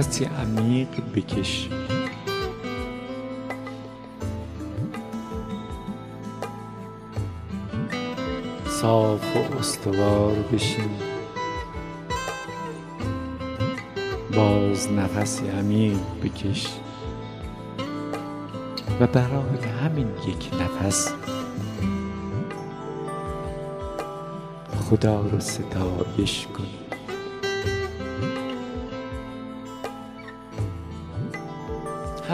نفسی عمیق بکش صاف و استوار بشین. باز نفسی عمیق بکش. و برای همین یک نفس. خدا رو ستایش کن.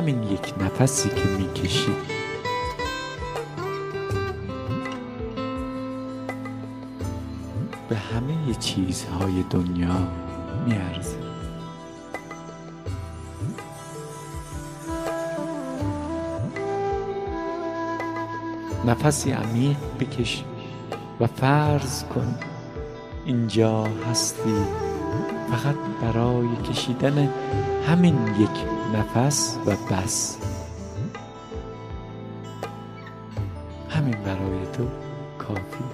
همین یک نفسی که می‌کشی. به همه چیزهای دنیا میارزه. نفسی عمیق بکش و فرض کن اینجا هستی. فقط برای کشیدن همین یک نفس و بس. همین برای تو کافی.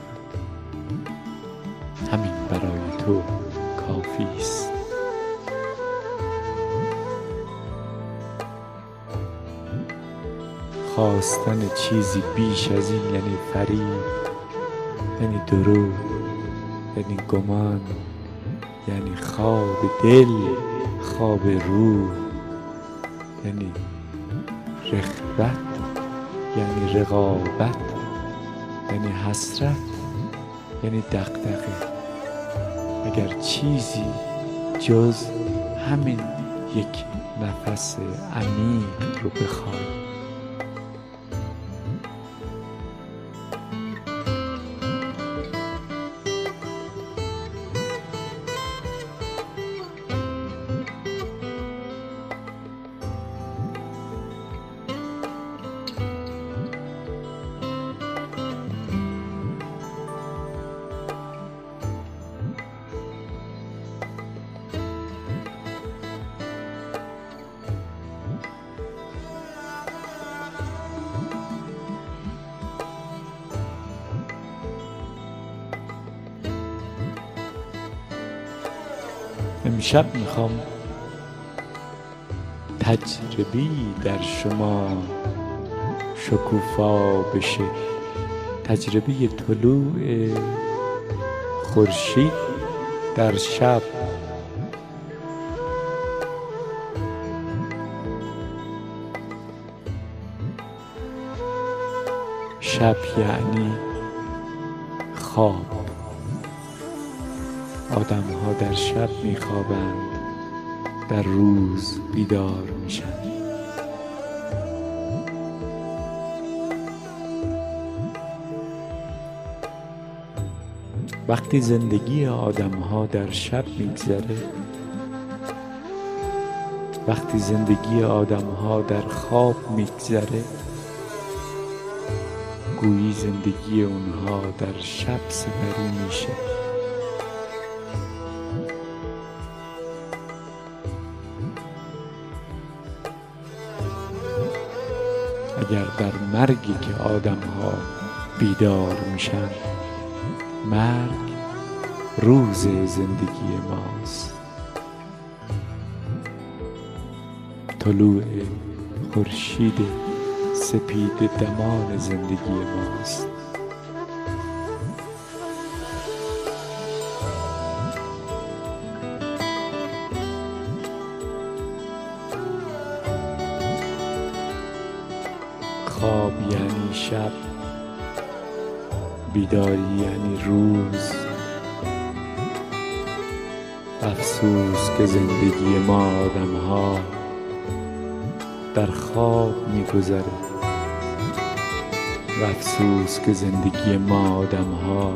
همین برای تو کافی است. خواستن چیزی بیش از این یعنی فریب یعنی دروغ یعنی گمان یعنی خواب دل. خواب روح یعنی رخوت یعنی رقابت یعنی حسرت یعنی دقدقه اگر چیزی جز همین یک نفس عمیق رو بخوای امشب می‌خوام تجربی در شما شکوفا بشه. تجربه طلوع خورشید در شب. شب یعنی خواب. آدم ها در شب میخوابند در روز بیدار میشن وقتی زندگی آدم ها در شب میگذره وقتی زندگی آدم ها در خواب میگذره گویی زندگی اونها در شب سپری میشه. اگر در مرگی که آدم ها بیدار میشن مرگ روز زندگی ماست. طلوع خورشید سپید دمان زندگی ماست. که زندگی ما آدم ها در خواب میگذره و افسوس که زندگی ما آدم ها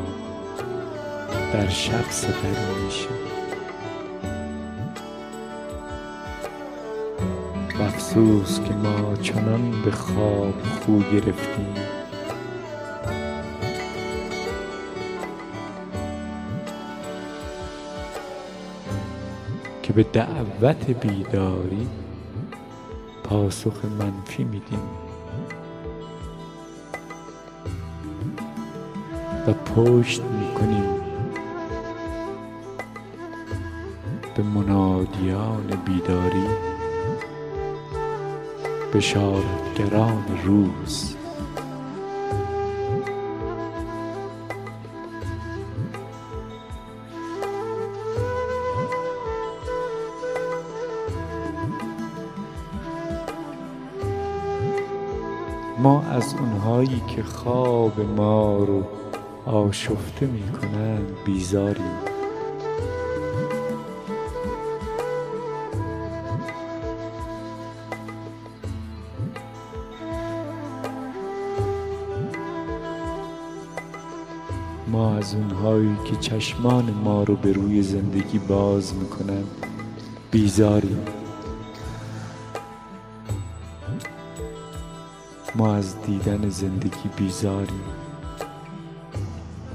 در شب سپری میشه و افسوس که ما چنان به خواب خو گرفتیم. به دعوت بیداری پاسخ منفی میدیم. و پشت می‌کنیم به منادیان بیداری بشارتگران روز. از اونهایی که خواب ما رو آشفته می کنند بیزاریم ما از اونهایی که چشمان ما رو به روی زندگی باز می‌کنند بیزاریم. ما از دیدن زندگی بیزاریم.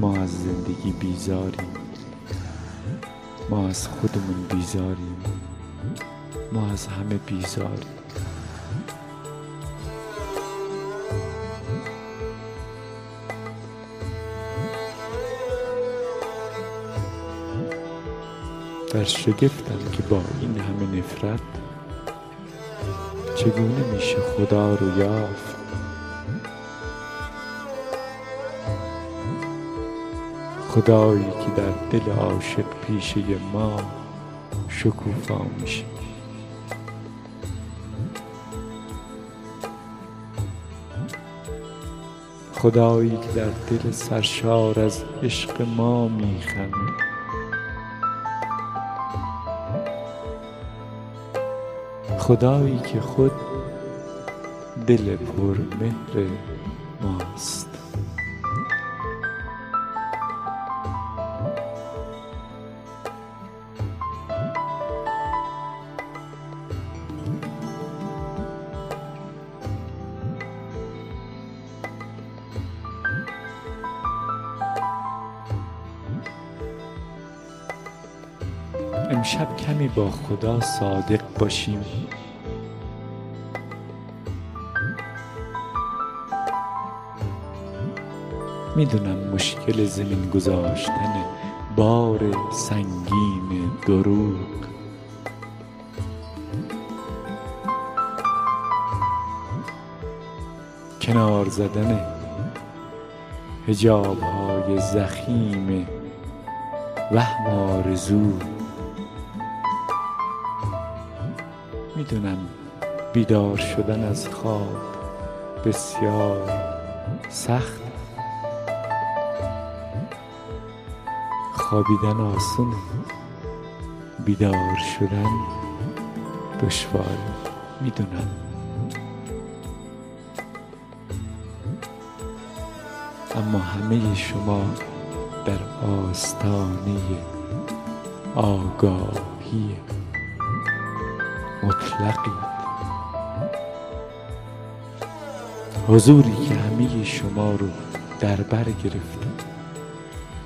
ما از زندگی بیزاریم. ما از خودمون بیزاریم. ما از همه بیزاریم. در شگفتم که با این همه نفرت چگونه میشه خدا رو یافت؟ خدایی که در دل عاشق پیشه ما شکوفا میشه. خدایی که در دل سرشار از عشق ما میخند. خدایی که خود دل پرمهر ماست. با خدا صادق باشیم. می‌دونم مشکل زمین گذاشتن بار سنگین دروغ. کنار زدن حجاب های زخیم وهم آرزو. می‌دونم بیدار شدن از خواب بسیار سخت. خوابیدن آسونه بیدار شدن دشوار می‌دونم. اما همه شما در آستانه آگاهی مطلقید حضوری که همه شما رو در بر گرفته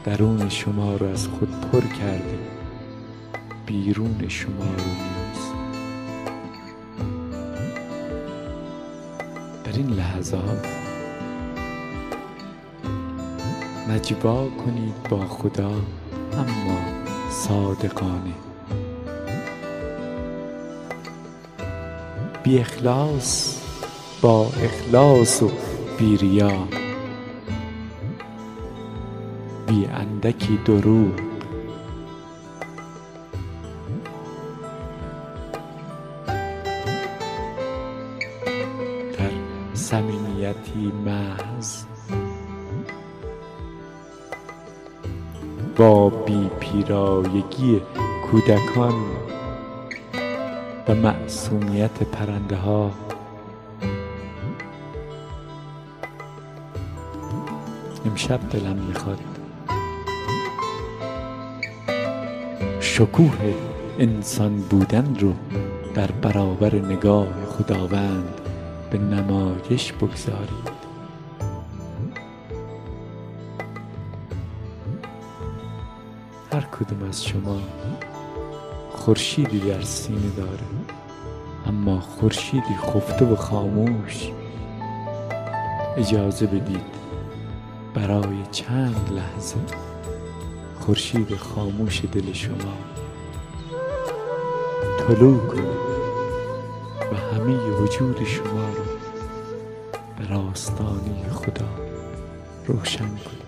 درون شما رو از خود پر کرده بیرون شما رو نیست. در این لحظات نجوا کنید با خدا اما صادقانه. بی اخلاص با اخلاص و بی ریا. بی اندکی دروغ در صمیمیتی محض. با بی پیرایگی کودکان. و معصومیت پرنده ها امشب دلم می‌خواد. شکوه انسان بودن رو در برابر نگاه خداوند به نمایش بگذارید. هر کدوم از شما خورشیدی در سینه داره. اما خورشیدی خفته و خاموش. اجازه بدید برای چند لحظه خورشید خاموش دل شما طلوع کنه و همه وجود شما رو در آستانه خدا روشن کنه.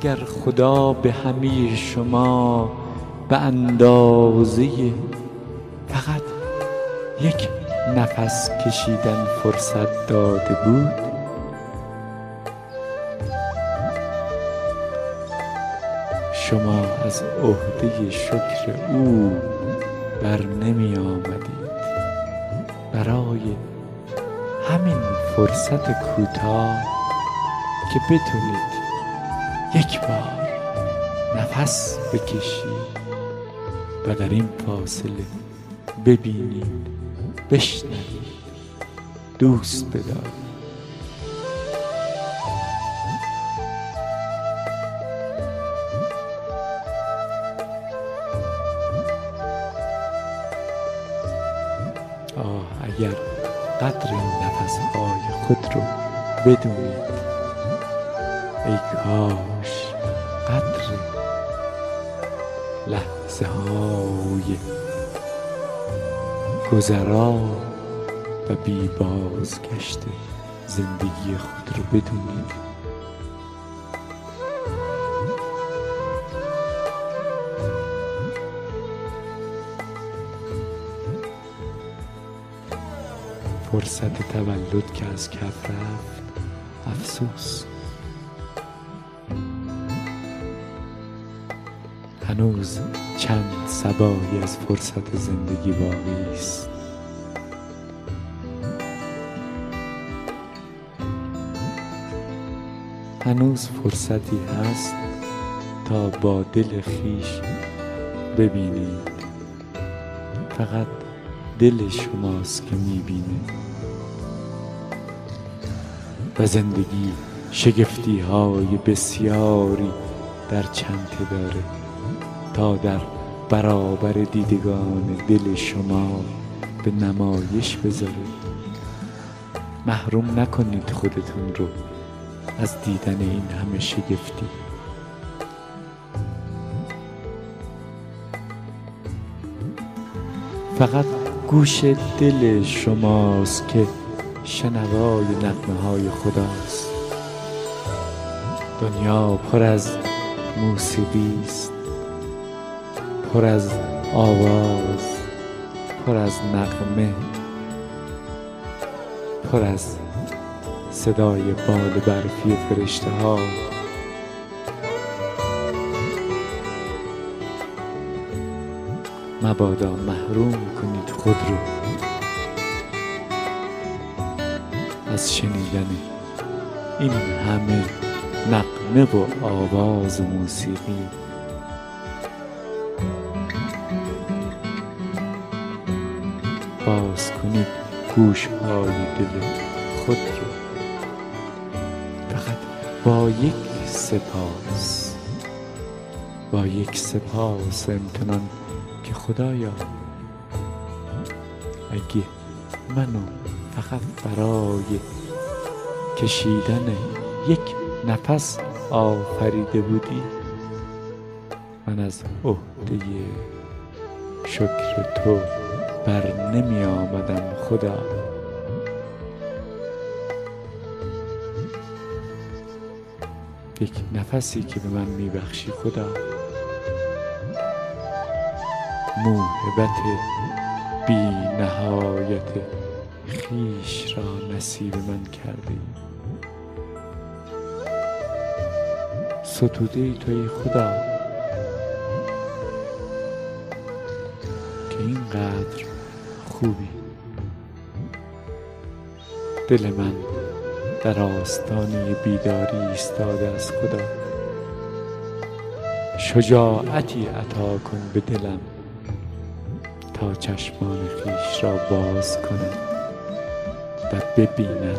اگر خدا به همه شما به اندازه فقط یک نفس کشیدن فرصت داده بود شما از عهده شکر او بر نمی آمدید. برای همین فرصت کوتاه که بتونید یک بار نفس بکشید و در این فاصله ببینید بشنوید دوست بدارید اگر قدر این نفسهای خود رو بدونید ای کاش قدر لحظه های گذرا و بی بازگشت زندگی خود رو بدونید. فرصت تولد که از کف رفت افسوس. هنوز چند سبایی از فرصت زندگی باقی است. هنوز فرصتی هست تا با دل خیش ببینید. فقط دل شماست که می‌بینه و زندگی شگفتی های بسیاری در چنته داره تا در برابر دیدگان دل شما به نمایش بذاره محروم نکنید خودتون رو از دیدن این همه شگفتی. فقط گوش دل شماست که شنوای نقمه های خداست. دنیا پر از موسیقی است. پر از آواز پر از نغمه پر از صدای بال برفی فرشته ها مبادا محروم کنید خود رو از شنیدن این همه نقمه و آواز موسیقی. باز کنید گوش های دل خود رو. فقط با یک سپاس با یک سپاس امتنان که خدایا اگه منو فقط برای کشیدن یک نفس آفریده بودی من از عهده شکر تو بر نمی آمدم خدا. یک نفسی که به من میبخشی خدا. موهبت بی نهایت خیش را نصیب من کرده ستوده ای توی خدا. دل من در آستانه بیداری ایستاده از خدا. شجاعتی عطا کن به دلم تا چشمان خیش را باز کنم و ببینم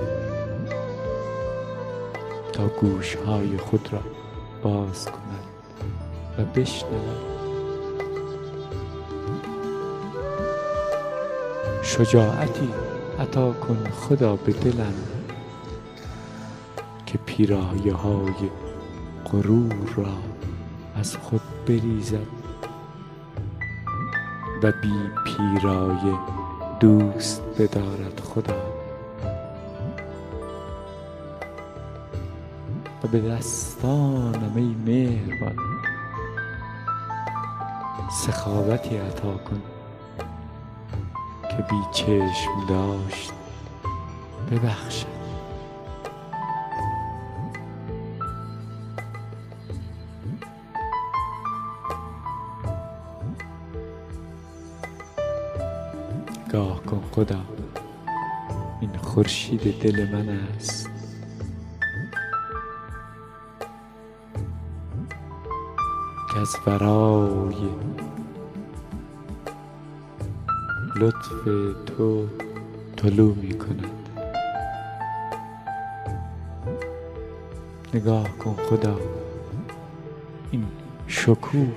تا گوشهای خود را باز کنم و بشنود شجاعتی عطا کن خدا به دلم که پیرایه های غرور را از خود بریزد و بی پیرایه دوست بدارد خدا. و به دستانم ای مهربان سخاوتی عطا کن. که بی چشم داشت ببخشد. گاه کن خدا این خورشید دل من است. که از ورای لطف تو طلوع می کند نگاه کن خدا. این شکوه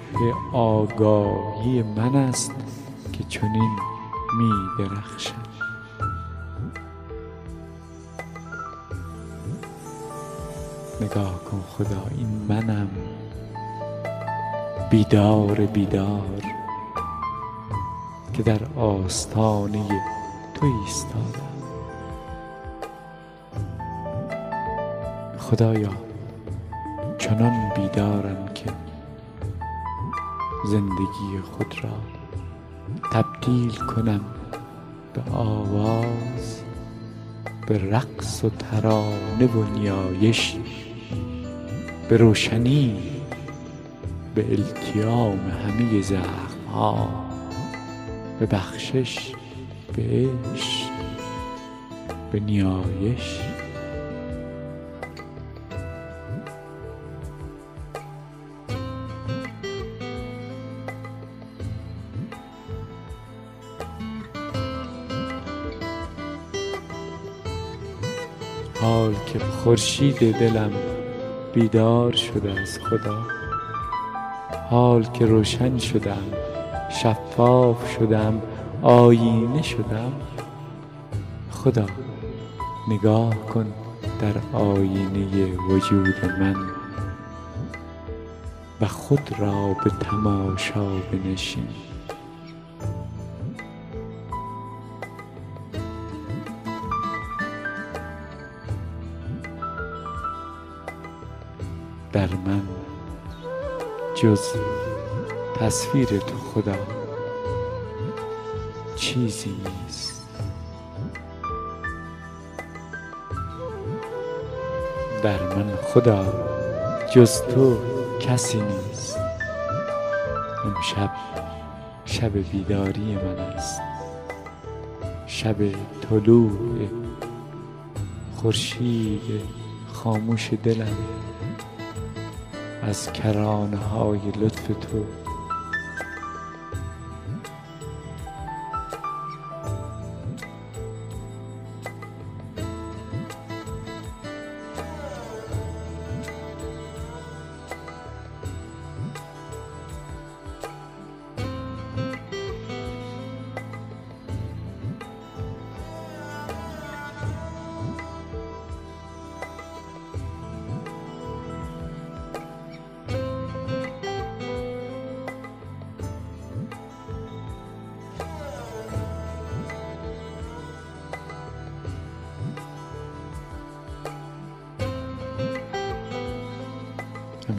آگاهی من است که چنین می درخشد نگاه کن خدا این منم بیدار بیدار. که در آستانه تو ایستادم. خدایا چنان بیدارم که زندگی خود را تبدیل کنم به آواز به رقص و ترانه و نیایش به روشنی به التیام همه زخم ها به بخشش به عشق به نیایش. حال که خورشید دلم بیدار شده از خدا. حال که روشن شدم شفاف شدم آیینه شدم. خدا نگاه کن در آینه وجود من و خود را به تماشا بنشین. در من جز تصویر تو خدا چیزی نیست. در من خدا جز تو کسی نیست. امشب شب بیداری من است. شب طلوع خورشید خاموش دلم. از کرانه های لطف تو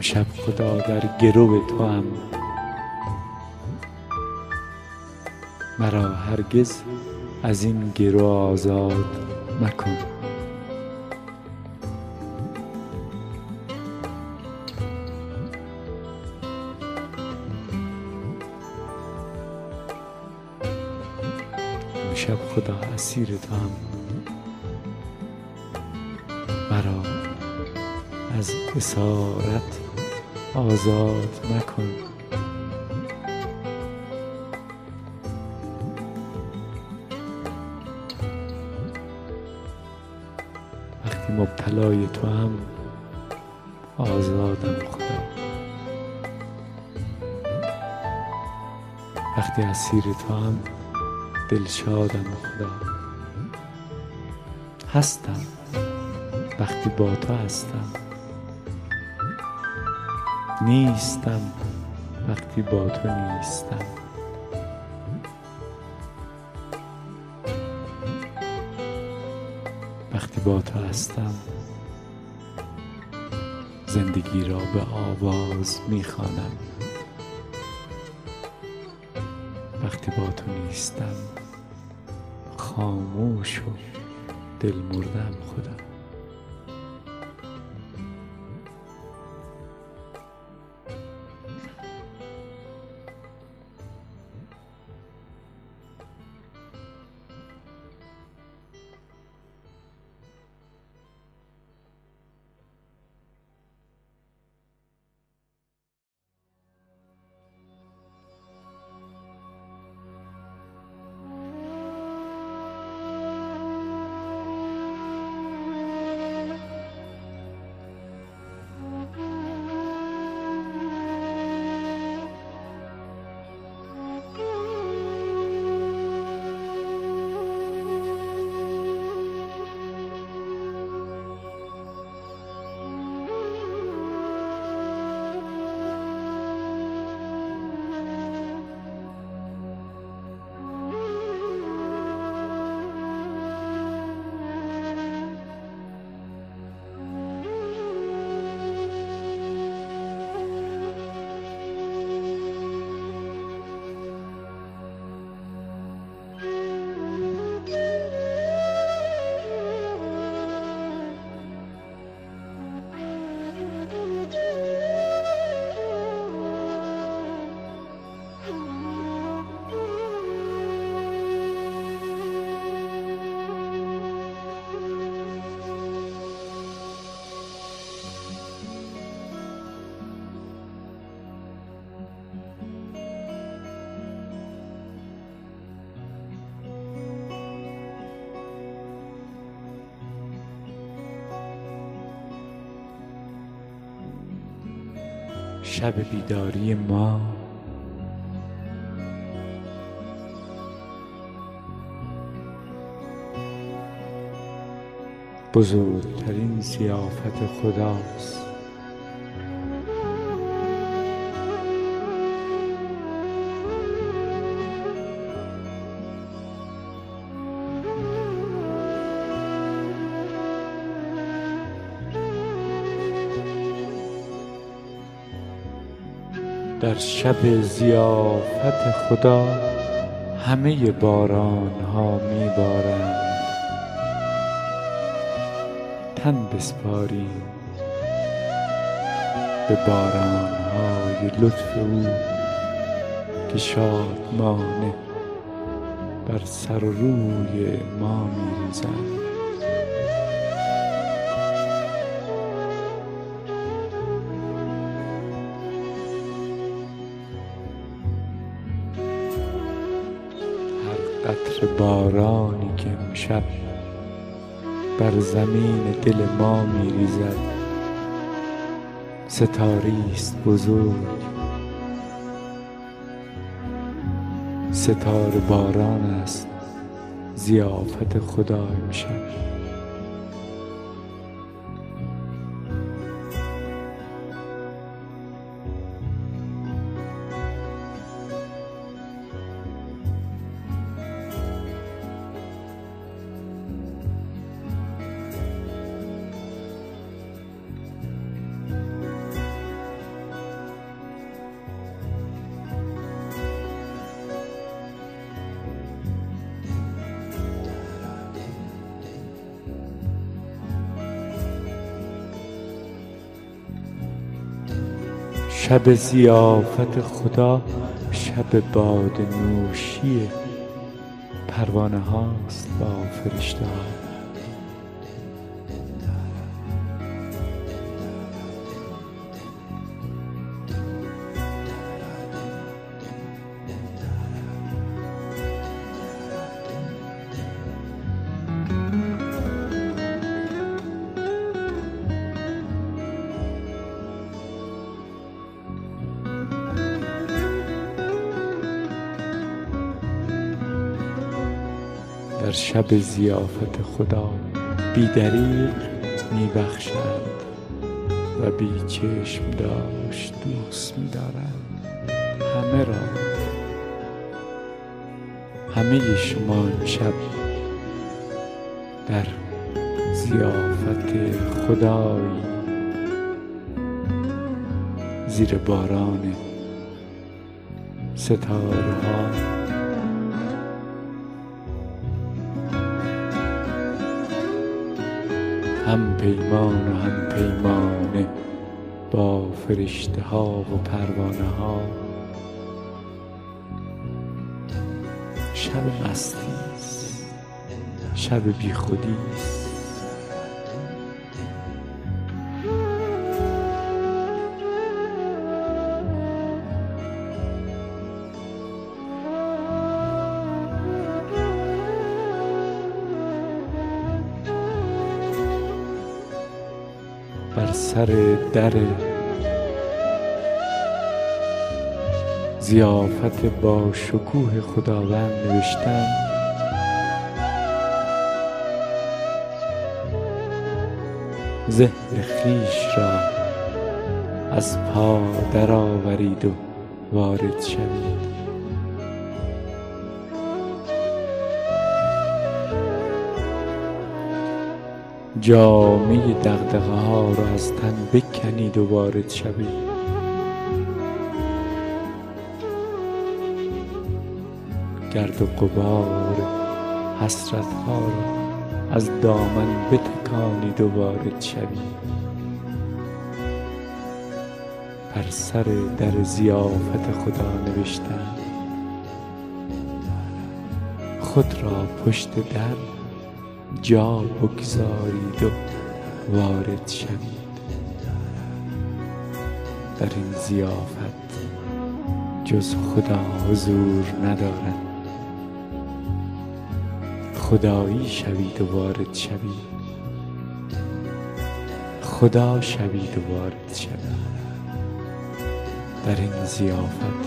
امشب خدا در گرو تو هم مرا هرگز از این گرو آزاد مکن. امشب خدا اسیر تو هم مرا از اسارت آزاد مکن وقتی مبتلای تو هم آزادم خدا. وقتی اسیر تو هم دلشادم خدا. هستم. وقتی با تو هستم. نیستم وقتی با تو نیستم. وقتی با تو هستم زندگی را به آواز می‌خوانم. وقتی با تو نیستم خاموش و دل مردم خدا شب بیداری ما. بزرگترین زیافت خداست. در شب زیافت خدا همه باران ها می بارند تن بسپاریم به باران های لطف او که شادمانه بر سر و روی ما می ریزند قطر بارانی که امشب بر زمین دل ما میریزد. ستاره است بزرگ. ستاره باران است. ضیافت خدا امشب. شب ضیافت خدا شب باد نوشی پروانه هاست با فرشته ها شب ضیافت خدا بی دریغ می بخشند و بی چشم داشت دوست می همه را. همه شما شب در ضیافت خدایی. زیر باران ستاره ها هم پیمان و هم پیمانه با فرشته ها و پروانه ها شب مستی شب بیخودی در ضیافت با شکوه خداوند نوشتم ذهن خویش را از پا درآورید و وارد شوید. جامه دغدغه ها را از تن بکنید و وارد شوید گرد و غبار حسرت ها را از دامن بتکانید و وارد شوید بر سر در ضیافت خدا نوشتم خود را پشت در جا بگذارید و وارد شوید. در این ضیافت جز خدا حضور ندارد. خدایی شوید و وارد شوید. خدا شوید و وارد شوید. در این ضیافت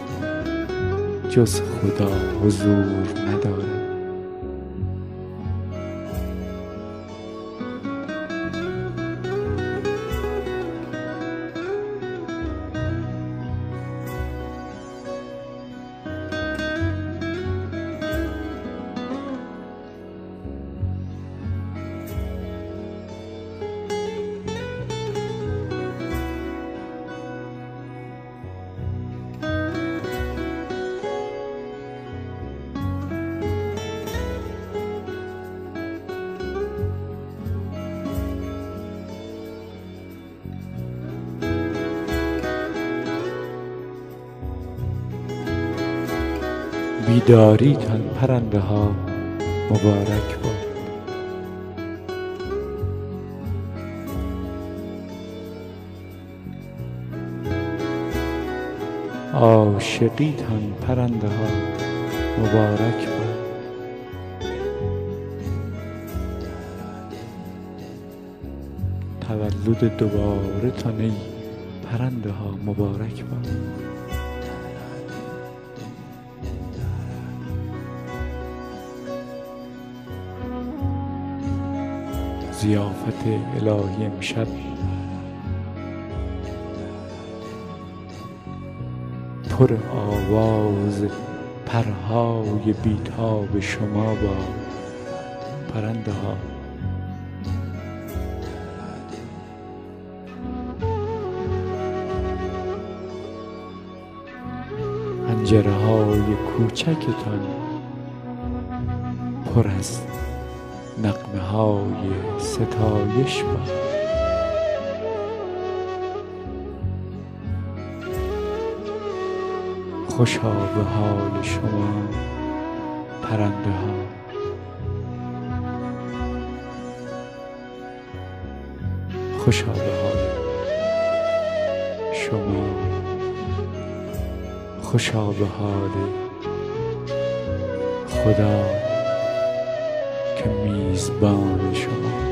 جز خدا حضور ندارد. بیداریتان پرنده ها مبارک باد. عاشقیتان پرنده ها مبارک باد. تولد دوباره تان ای پرنده ها مبارک باد. ضیافت الهی امشب. پر آواز پرهای بیتاب شما باد پرنده ها پنجره های کوچکتان پر از نغمه های ستایش باد خوشا به حال شما پرنده ها. خوشا به حال شما. خوشا به حال خدا. که میزبان شما